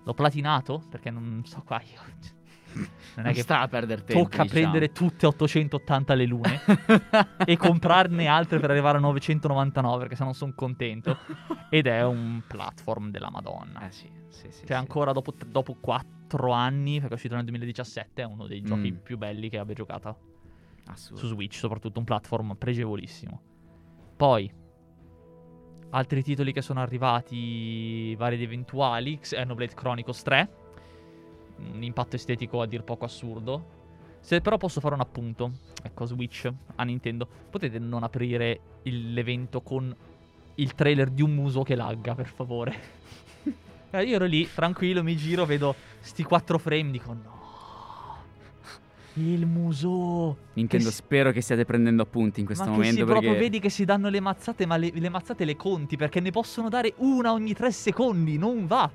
S2: l'ho platinato perché non so qua io. Non è
S3: Non
S2: che
S3: sta a perdere tempo.
S2: tocca
S3: diciamo.
S2: prendere tutte 880 le lune e comprarne altre per arrivare a 999 perché se non sono contento. Ed è un platform della Madonna.
S3: Eh sì, sì, sì.
S2: Cioè,
S3: sì.
S2: ancora dopo, dopo 4 anni, perché è uscito nel 2017, è uno dei giochi
S3: Mm.
S2: più belli che abbia giocato
S3: Assurdo.
S2: su Switch, soprattutto un platform pregevolissimo. Poi, altri titoli che sono arrivati, vari ed eventuali, Xenoblade Chronicles 3, un impatto estetico a dir poco assurdo. Se però posso fare un appunto, ecco Switch a Nintendo, potete non aprire il- l'evento con il trailer di un muso che lagga, per favore. Eh, io ero lì, tranquillo, mi giro, vedo sti quattro frame, dico no. Il muso.
S3: Nintendo,
S2: Che si-
S3: spero che stiate prendendo appunti in questo
S2: ma
S3: momento
S2: si
S3: perché
S2: proprio vedi che si danno le mazzate, ma le, le mazzate le conti, perché ne possono dare una ogni tre secondi, non va.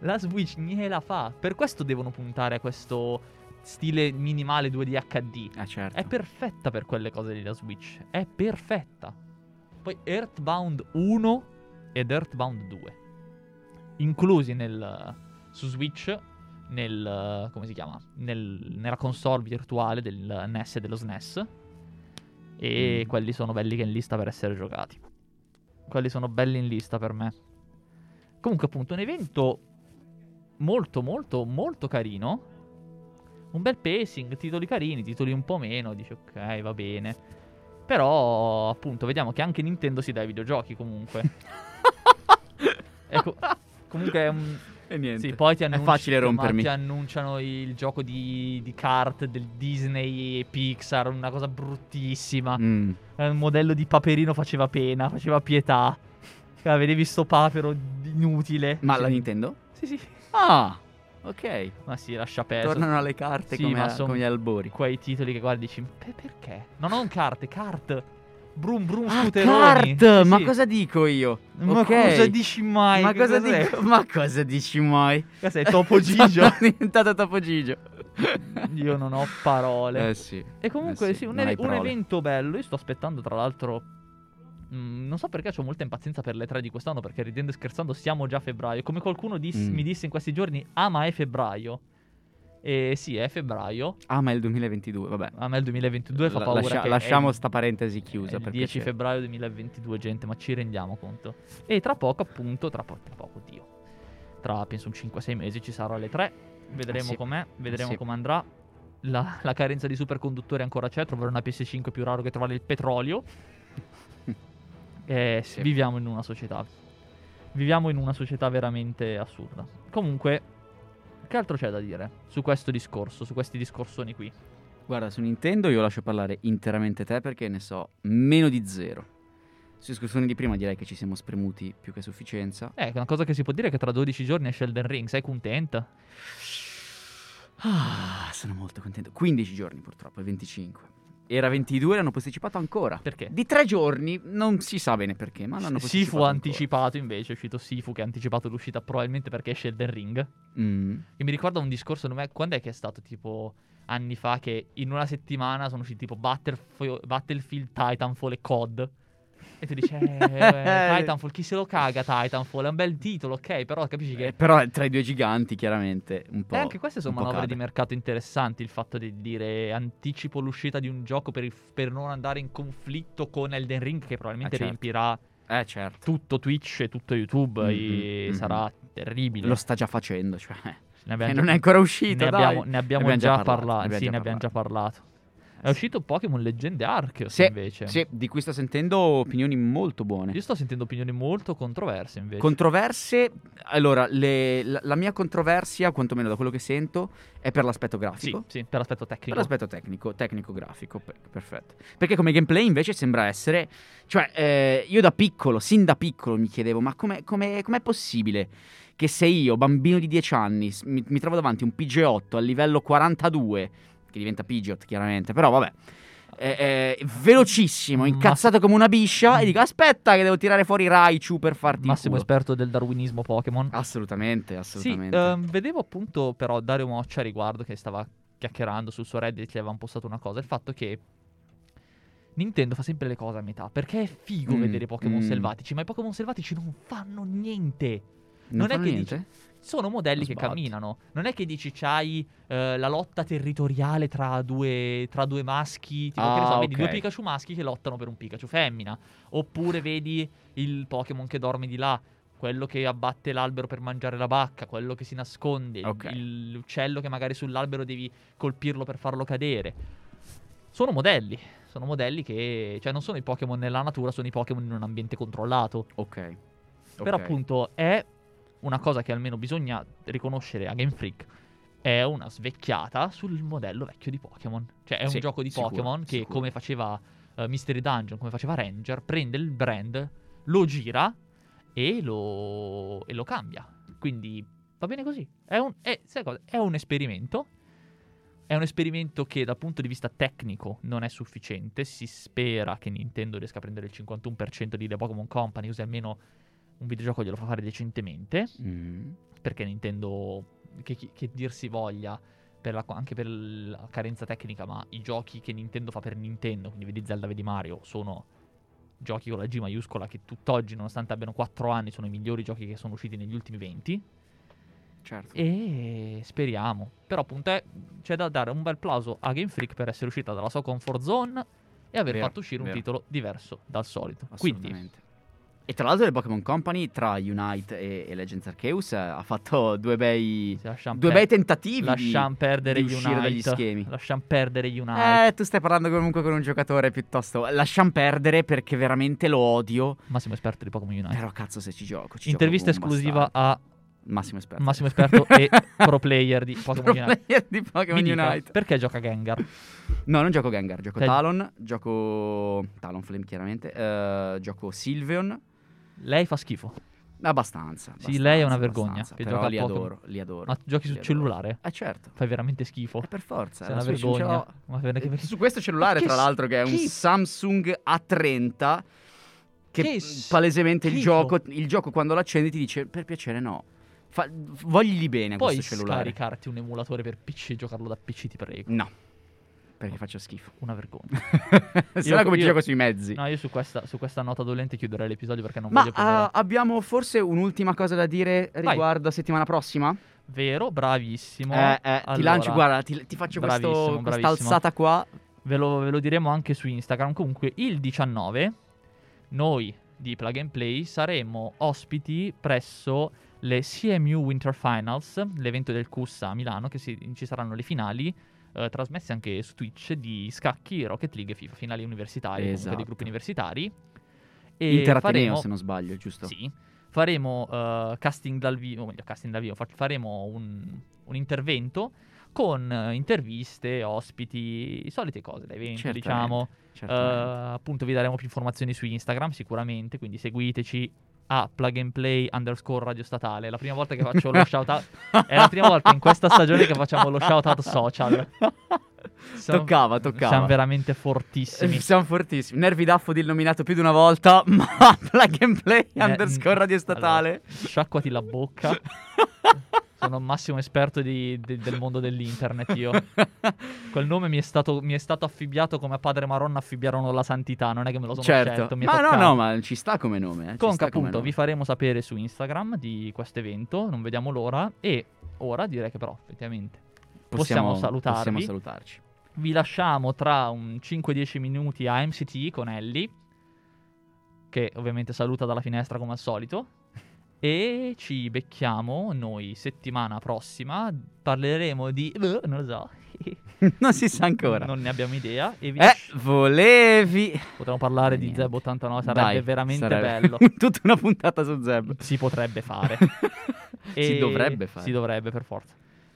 S2: La Switch gliela fa. Per questo devono puntare a questo stile minimale 2D HD.
S3: Ah, certo.
S2: È perfetta per quelle cose lì la Switch. È perfetta. Poi Earthbound 1 ed Earthbound 2. Inclusi nel, su Switch nel... come si chiama? Nel- nella console virtuale del NES e dello SNES. E
S3: Mm.
S2: quelli sono belli che in lista per essere giocati. Quelli sono belli in lista per me. Comunque appunto un evento molto molto molto carino. Un bel pacing, titoli carini, titoli un po' meno, dici ok, va bene. Però appunto vediamo che anche Nintendo si dà ai videogiochi comunque. Ecco, comunque è un...
S3: E niente.
S2: Sì, poi ti
S3: È
S2: annunci-
S3: facile
S2: ma
S3: rompermi.
S2: Ti annunciano il gioco di, di kart del Disney e Pixar, una cosa bruttissima.
S3: Mm.
S2: Eh, Un modello di paperino faceva pena, faceva pietà. Cioè, vedevi sto papero inutile.
S3: Ma
S2: Sì.
S3: la Nintendo?
S2: Sì, sì.
S3: Ah, ok.
S2: Ma sì, lascia perdere.
S3: Tornano alle carte
S2: Sì,
S3: come, a- come gli albori.
S2: Quei titoli che guardi e dici, "Per- perché? No, non carte, kart. Brum brum
S3: Ah,
S2: scooteroni.
S3: kart!
S2: Sì,
S3: Ma
S2: sì.
S3: cosa dico io?
S2: Ma
S3: Ok.
S2: cosa dici mai?
S3: Ma cosa,
S2: cos'è?
S3: dico? Ma cosa dici mai?
S2: Cos'è, Topo Gigio?
S3: Sono diventato Topo Gigio.
S2: Io non ho parole.
S3: Eh sì.
S2: E comunque
S3: Eh
S2: sì, un,
S3: non hai
S2: un evento bello. Io sto aspettando, tra l'altro. mm, non so perché ho molta impazienza per le tre di quest'anno. Perché ridendo e scherzando, siamo già a febbraio. Come qualcuno dis-
S3: Mm.
S2: mi disse in questi giorni, ah, ma è febbraio. E sì, è febbraio.
S3: Ah, ma è il 2022, vabbè.
S2: A me il 2022 fa paura.
S3: lascia-
S2: è
S3: lasciamo sta parentesi
S2: è
S3: chiusa.
S2: il
S3: per
S2: 10
S3: piacere.
S2: febbraio 2022, gente, ma ci rendiamo conto. E tra poco, appunto, tra, po- tra poco, Dio. Tra penso un 5-6 mesi ci sarà le 3. Vedremo
S3: Ah, sì.
S2: com'è, vedremo
S3: sì.
S2: come andrà. La, la carenza di superconduttori ancora c'è. Trovare una PS5 è più raro che trovare il petrolio. Eh,
S3: Sì.
S2: Viviamo in una società. Viviamo in una società veramente assurda. Comunque, che altro c'è da dire su questo discorso, su questi discorsoni qui?
S3: Guarda, su Nintendo io lascio parlare interamente te perché ne so meno di zero. Su discussioni di prima direi che ci siamo spremuti più che a sufficienza.
S2: Eh, una cosa che si può dire è che tra 12 giorni esce Elden Ring. Sei contenta?
S3: Ah, sono molto contento. 15 giorni purtroppo, è 25. Era 22 l'hanno posticipato ancora.
S2: Perché?
S3: Di tre giorni, non si sa bene perché, ma l'hanno posticipato
S2: Sifu ha anticipato invece, è uscito Sifu che ha anticipato l'uscita probabilmente perché esce Elden Ring.
S3: Mm.
S2: Che mi ricorda un discorso, non è- quando è che è stato tipo anni fa che in una settimana sono usciti tipo Battlef- Battlefield, Titanfall e COD. E tu dici, eh, eh, Titanfall, chi se lo caga Titanfall? È un bel titolo, ok, però capisci che...
S3: Eh, però tra i due giganti, chiaramente, un po'.
S2: E anche queste sono manovre di mercato interessanti, il fatto di dire anticipo l'uscita di un gioco per, il- per non andare in conflitto con Elden Ring che probabilmente
S3: Ah, certo.
S2: riempirà
S3: Eh, certo.
S2: tutto Twitch e tutto YouTube
S3: Mhm,
S2: e
S3: mhm.
S2: sarà terribile.
S3: Lo sta già facendo, cioè.
S2: Ne
S3: Eh,
S2: già-
S3: non è ancora uscito,
S2: ne abbiamo, ne abbiamo
S3: abbiamo
S2: già,
S3: già parlato,
S2: parlato.
S3: ne abbiamo
S2: Sì, ne abbiamo già
S3: parlato.
S2: È uscito Pokémon Legend Arceus
S3: Sì,
S2: invece.
S3: Sì, di cui sto sentendo opinioni molto buone.
S2: Io sto sentendo opinioni molto controverse invece.
S3: Controverse, allora, le- la, la mia controversia, quantomeno da quello che sento, è per l'aspetto
S2: sì,
S3: grafico.
S2: sì, per l'aspetto
S3: Per
S2: tecnico.
S3: l'aspetto tecnico, tecnico-grafico, per- perfetto. Perché come gameplay invece sembra essere... Cioè, eh, io da piccolo, sin da piccolo mi chiedevo, ma come com'è possibile che se io, bambino di 10 anni, mi, mi trovo davanti un PG8 al livello 42, che diventa Pidgeot chiaramente, però vabbè, è, è velocissimo,
S2: Ma-
S3: incazzato come una biscia, e dico aspetta che devo tirare fuori Raichu per farti
S2: Massimo esperto del darwinismo Pokémon.
S3: Assolutamente,
S2: Sì,
S3: assolutamente.
S2: ehm, vedevo appunto però Dario Moccia a riguardo che stava chiacchierando sul suo Reddit, gli avevano postato una cosa, il fatto che Nintendo fa sempre le cose a metà, perché è figo
S3: Mm,
S2: vedere Pokémon
S3: mm.
S2: selvatici, ma i Pokémon selvatici non fanno niente.
S3: Non
S2: non è che
S3: niente?
S2: Sono modelli che camminano. Non è che dici c'hai eh, la lotta territoriale tra due, tra due maschi. Tipo, che ne so,
S3: Ah,
S2: vedi due. Pikachu maschi che lottano per un Pikachu femmina. Oppure vedi il Pokémon che dorme di là. Quello che abbatte l'albero per mangiare la bacca. Quello che si nasconde.
S3: Ok.
S2: il- L'uccello che magari sull'albero devi colpirlo per farlo cadere. Sono modelli. Sono modelli che. Cioè, non sono i Pokémon nella natura, sono i Pokémon in un ambiente controllato.
S3: Ok.
S2: Però
S3: Ok.
S2: appunto è una cosa che almeno bisogna riconoscere a Game Freak. È una svecchiata sul modello vecchio di Pokémon. Cioè è
S3: Sì,
S2: un gioco di
S3: sicuro,
S2: Pokémon che
S3: sicuro.
S2: come faceva eh, Mystery Dungeon, come faceva Ranger, prende il brand, lo gira e lo, e lo cambia. quindi va bene così. È un, è, sai cosa? È un esperimento. È un esperimento che dal punto di vista tecnico non è sufficiente. Si spera che Nintendo riesca a prendere il 51% di The Pokémon Company, così almeno un videogioco glielo fa fare decentemente.
S3: Mm.
S2: Perché Nintendo, che, che dir si voglia, per la- anche per la carenza tecnica, ma i giochi che Nintendo fa per Nintendo, quindi vedi Zelda, vedi Mario, sono giochi con la G maiuscola che tutt'oggi, nonostante abbiano 4 anni, sono i migliori giochi che sono usciti negli ultimi 20.
S3: Certo.
S2: E speriamo. Però appunto è- c'è da dare un bel plauso a Game Freak per essere uscita dalla sua comfort zone e aver
S3: Vero,
S2: fatto uscire un
S3: vero.
S2: titolo diverso dal solito. Quindi.
S3: E tra l'altro le Pokémon Company tra Unite e, e Legends Arceus eh, ha fatto due bei, due
S2: per-
S3: bei tentativi di-
S2: lasciamo perdere
S3: di uscire dagli
S2: Unite.
S3: schemi.
S2: Lasciamo perdere Unite.
S3: Eh, tu stai parlando comunque con un giocatore piuttosto. Lasciamo perdere perché veramente lo odio.
S2: Massimo esperto di Pokémon Unite.
S3: Però cazzo se ci gioco. Ci
S2: Intervista
S3: gioco
S2: esclusiva
S3: bastardo.
S2: a
S3: Massimo esperto.
S2: Massimo esperto e pro player di Pokémon
S3: Pro
S2: Unite.
S3: player di Pokémon Unite.
S2: perché gioca Gengar?
S3: No, non gioco Gengar, gioco
S2: Cioè-
S3: Talon, gioco Talonflame chiaramente, eh, gioco Sylveon.
S2: Lei fa schifo.
S3: Abbastanza.
S2: Sì, lei è una
S3: abbastanza,
S2: vergogna
S3: abbastanza,
S2: che
S3: Però
S2: gioca
S3: li adoro, li adoro.
S2: Ma giochi su
S3: li adoro.
S2: cellulare?
S3: Eh certo.
S2: Fai veramente schifo.
S3: Eh, per forza.
S2: Sei
S3: la
S2: una
S3: ce
S2: vergogna. perché-
S3: Eh, Su questo cellulare, tra l'altro, che è un. Samsung A30, che,
S2: Che
S3: palesemente il gioco, il gioco quando l'accendi ti dice per piacere no. Fa, vogli bene
S2: Puoi
S3: questo cellulare.
S2: scaricarti un emulatore per PC e giocarlo da PC, ti prego.
S3: No, perché faccio schifo.
S2: Una vergogna.
S3: Se no come ci
S2: io-
S3: gioco sui mezzi.
S2: No, io su questa, su questa nota dolente chiuderei l'episodio perché non
S3: Ma
S2: voglio prendere...
S3: ah, abbiamo forse un'ultima cosa da dire riguardo a settimana prossima?
S2: Vero, bravissimo.
S3: Eh, eh, ti
S2: Allora,
S3: lancio, guarda, ti, ti faccio questo-
S2: Bravissimo,
S3: questa alzata qua.
S2: Ve lo, ve lo diremo anche su Instagram. Comunque, il 19, noi di Plug and Play saremo ospiti presso le CMU Winter Finals, l'evento del CUS a Milano, che si- ci saranno le finali. Eh, trasmesse anche su Twitch di scacchi, Rocket League e FIFA, finali universitari,
S3: Esatto.
S2: dei gruppi universitari. E
S3: Interateneo,
S2: faremo,
S3: se non sbaglio, giusto?
S2: sì, faremo eh, casting dal vivo, o meglio, casting dal vivo, fa- faremo un, un intervento con eh, interviste, ospiti, solite cose da evento,
S3: Certamente,
S2: diciamo.
S3: certamente.
S2: Eh, appunto vi daremo più informazioni su Instagram sicuramente, quindi seguiteci a plug and play underscore radio statale. La prima volta che faccio lo shout out è la prima volta in questa stagione che facciamo lo shout out social. Siamo-
S3: Toccava, toccava.
S2: Siamo veramente fortissimi.
S3: Eh, Siamo fortissimi. Nervi Daffodil nominato più di una volta, ma plug and play
S2: Eh,
S3: underscore radio statale.
S2: allora, sciacquati la bocca. Sono il massimo esperto di- di- del mondo dell'internet io. Quel nome mi è, stato, mi è stato affibbiato come a padre Maronna affibbiarono la santità, non è che me lo sono
S3: certo.
S2: scelto.
S3: Ma no,
S2: toccato.
S3: no, ma ci sta come nome. Eh.
S2: Comunque, appunto,
S3: nome.
S2: vi faremo sapere su Instagram di questo evento. Non vediamo l'ora. E ora direi che, però, effettivamente, possiamo salutarvi.
S3: Possiamo salutarci.
S2: vi lasciamo tra un 5-10 minuti a MCT con Ellie. Che ovviamente saluta dalla finestra come al solito. E ci becchiamo noi settimana prossima. Parleremo di. non lo so.
S3: non si sa ancora.
S2: Non ne abbiamo idea. E vi
S3: Eh, volevi.
S2: potremmo parlare di. Zeb 89. Sarebbe
S3: Dai,
S2: veramente
S3: sarebbe
S2: bello.
S3: Tutta una puntata su Zeb.
S2: si potrebbe fare.
S3: si dovrebbe fare.
S2: Si dovrebbe, per forza.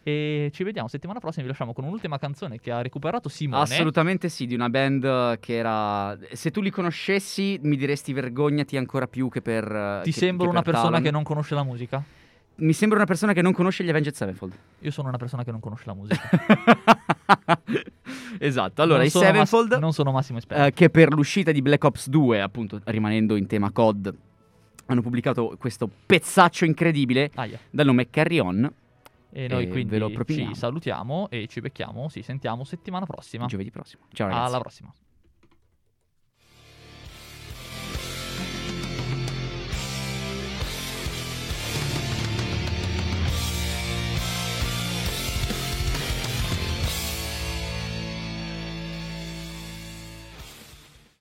S2: E ci vediamo settimana prossima. Vi lasciamo con un'ultima canzone che ha recuperato Simone.
S3: Assolutamente sì, di una band che era... Se tu li conoscessi mi diresti vergognati ancora più che per...
S2: Ti
S3: che-
S2: sembro
S3: che
S2: una
S3: per
S2: persona
S3: Talon.
S2: che non conosce la musica?
S3: Mi sembra una persona che non conosce gli Avenged Sevenfold.
S2: Io sono una persona che non conosce la musica.
S3: esatto, allora
S2: non
S3: i Sevenfold,
S2: non sono Massimo Esperto.
S3: eh, che per l'uscita di Black Ops 2, appunto rimanendo in tema COD, hanno pubblicato questo pezzaccio incredibile
S2: Aia.
S3: dal nome Carry On,
S2: E noi
S3: E
S2: quindi ci salutiamo e ci becchiamo, ci sentiamo settimana prossima.
S3: giovedì prossimo. Ciao ragazzi.
S2: Alla prossima.